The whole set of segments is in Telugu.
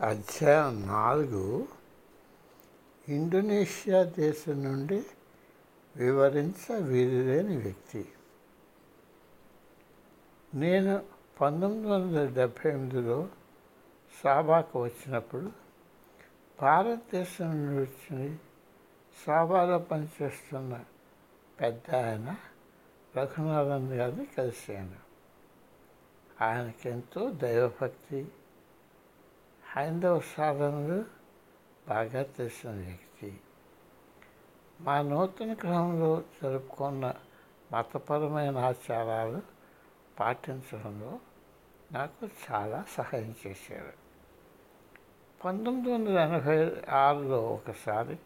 అధ్యాయం నాలుగు ఇండోనేషియా దేశం నుండి వివరించ వీలులేని వ్యక్తి. నేను పంతొమ్మిది వందల డెబ్భై ఎనిమిదిలో సాబాకు వచ్చినప్పుడు భారతదేశం నుండి వచ్చి సాబాలో పనిచేస్తున్న పెద్ద ఆయన రఘునాథన్ గారిని కలిశాను. ఆయనకెంతో దైవభక్తి హైందవ సాధనలు బాగా తెలిసిన వ్యక్తి. మా నూతన గ్రహంలో జరుపుకున్న మతపరమైన ఆచారాలు పాటించడంలో నాకు చాలా సహాయం చేశారు. పంతొమ్మిది వందల ఎనభై ఆరులో ఒకసారి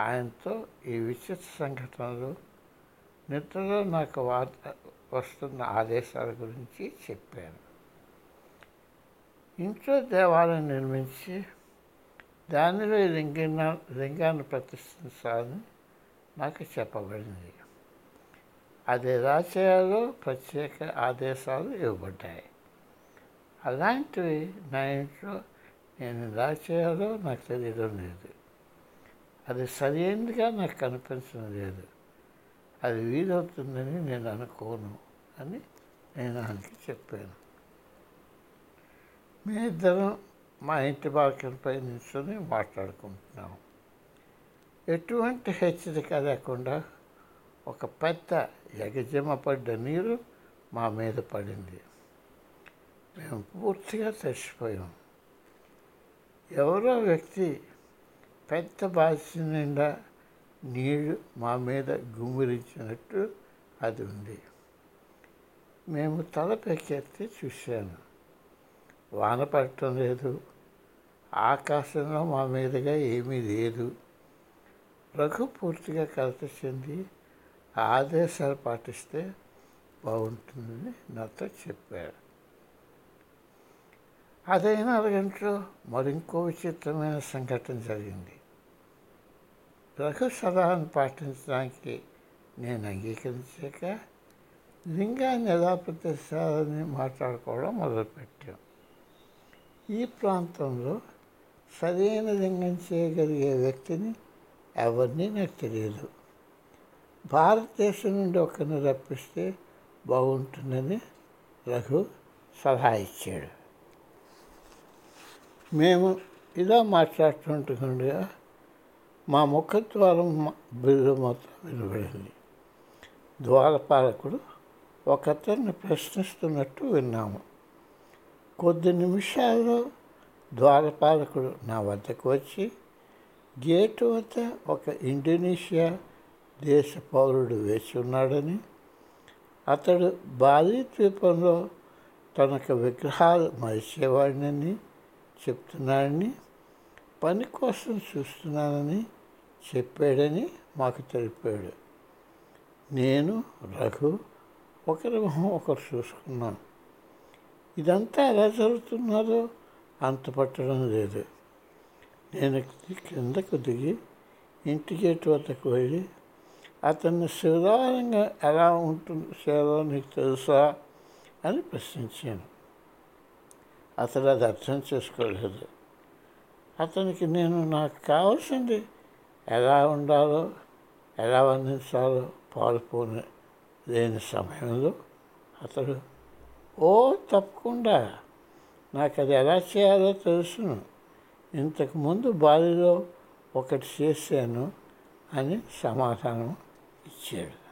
ఆయనతో ఈ విచిత్ర సంఘటనలు నిద్రలో నాకు వార్త వస్తున్న ఆదేశాల గురించి చెప్పాను. ఇంట్లో దేవాలయం నిర్మించి దానిలో లింగిన లింగాన్ని ప్రతిష్ఠించాలని నాకు చెప్పబడింది. అది ఎలా చేయాలో ప్రత్యేక ఆదేశాలు ఇవ్వబడ్డాయి. అలాంటివి నా ఇంట్లో నేను ఎలా చేయాలో నాకు తెలియడం లేదు. అది సరైనదిగా నాకు కనిపించడం లేదు. అది వీలవుతుందని నేను అనుకోను అని నేను ఆయనకి చెప్పాను. మీ ఇద్దరం మా ఇంటి బాకలపై నిల్చొని మాట్లాడుకుంటున్నాం. ఎటువంటి హెచ్చరిక లేకుండా ఒక పెద్ద ఎగజమ పడ్డ నీరు మా మీద పడింది. మేము పూర్తిగా తడిసిపోయాం ఎవరో వ్యక్తి పెద్ద బాల్చి నిండా నీళ్ళు మా మీద గుమ్మిరించినట్టు అది ఉంది. మేము తల పెక్కెత్తి చూశాను. వాన పడటం లేదు. ఆకాశంలో మా మీదుగా ఏమీ లేదు. రఘు పూర్తిగా కలత చెంది ఆదేశాలు పాటిస్తే బాగుంటుందని నాతో చెప్పారు అదైన అరగంటలో మరింకో విచిత్రమైన సంఘటన జరిగింది. రఘు సలహాను పాటించడానికి నేను అంగీకరించాక లింగాన్ని ఎలా ప్రతిష్టాలని మాట్లాడుకోవడం మొదలుపెట్టాం. ఈ ప్రాంతంలో సరైన లింగం చేయగలిగే వ్యక్తిని ఎవరిని నాకు తెలియదు. భారతదేశం నుండి ఒకరిని రప్పిస్తే బాగుంటుందని రఘు సలహా ఇచ్చాడు. మేము ఇలా మాట్లాడుతుంటుండగా మా ముఖద్వారం బిల్లు మొత్తం వినబడింది. ద్వారపాలకుడు ఒకతన్ని ప్రశ్నిస్తున్నట్టు విన్నాము. కొద్ది నిమిషాల్లో ద్వారపాలకుడు నా వద్దకు వచ్చి గేటు వద్ద ఒక ఇండోనేషియా దేశ పౌరుడు వేచి ఉన్నాడని అతడు బాలీ ద్వీపంలో తనకు విగ్రహాలు మరిచేవాడినని చెప్తున్నాడని పని కోసం చూస్తున్నానని చెప్పాడని మాకు తెలిపాడు. నేను రఘు ఒకరి మొహం ఒకరు చూసుకున్నాను ఇదంతా ఎలా జరుగుతున్నారో? అంత పట్టడం లేదు. నేను కిందకు దిగి ఇంటి గేటు వద్దకు వెళ్ళి అతన్ని శివరారంగా ఎలా ఉంటుంది సేవలో నీకు తెలుసా? అని ప్రశ్నించాను. అతడు అది అర్థం చేసుకోలేదు. అతనికి నేను నాకు కావాల్సింది ఎలా ఉండాలో ఎలా వర్ణించాలో పాల్పోని లేని సమయంలో అతడు ఓ తప్పకుండా. నాకు అది ఎలా చేయాలో తెలుసును. ఇంతకుముందు బాలిలో ఒకటి చేశాను అని సమాధానం ఇచ్చాడు.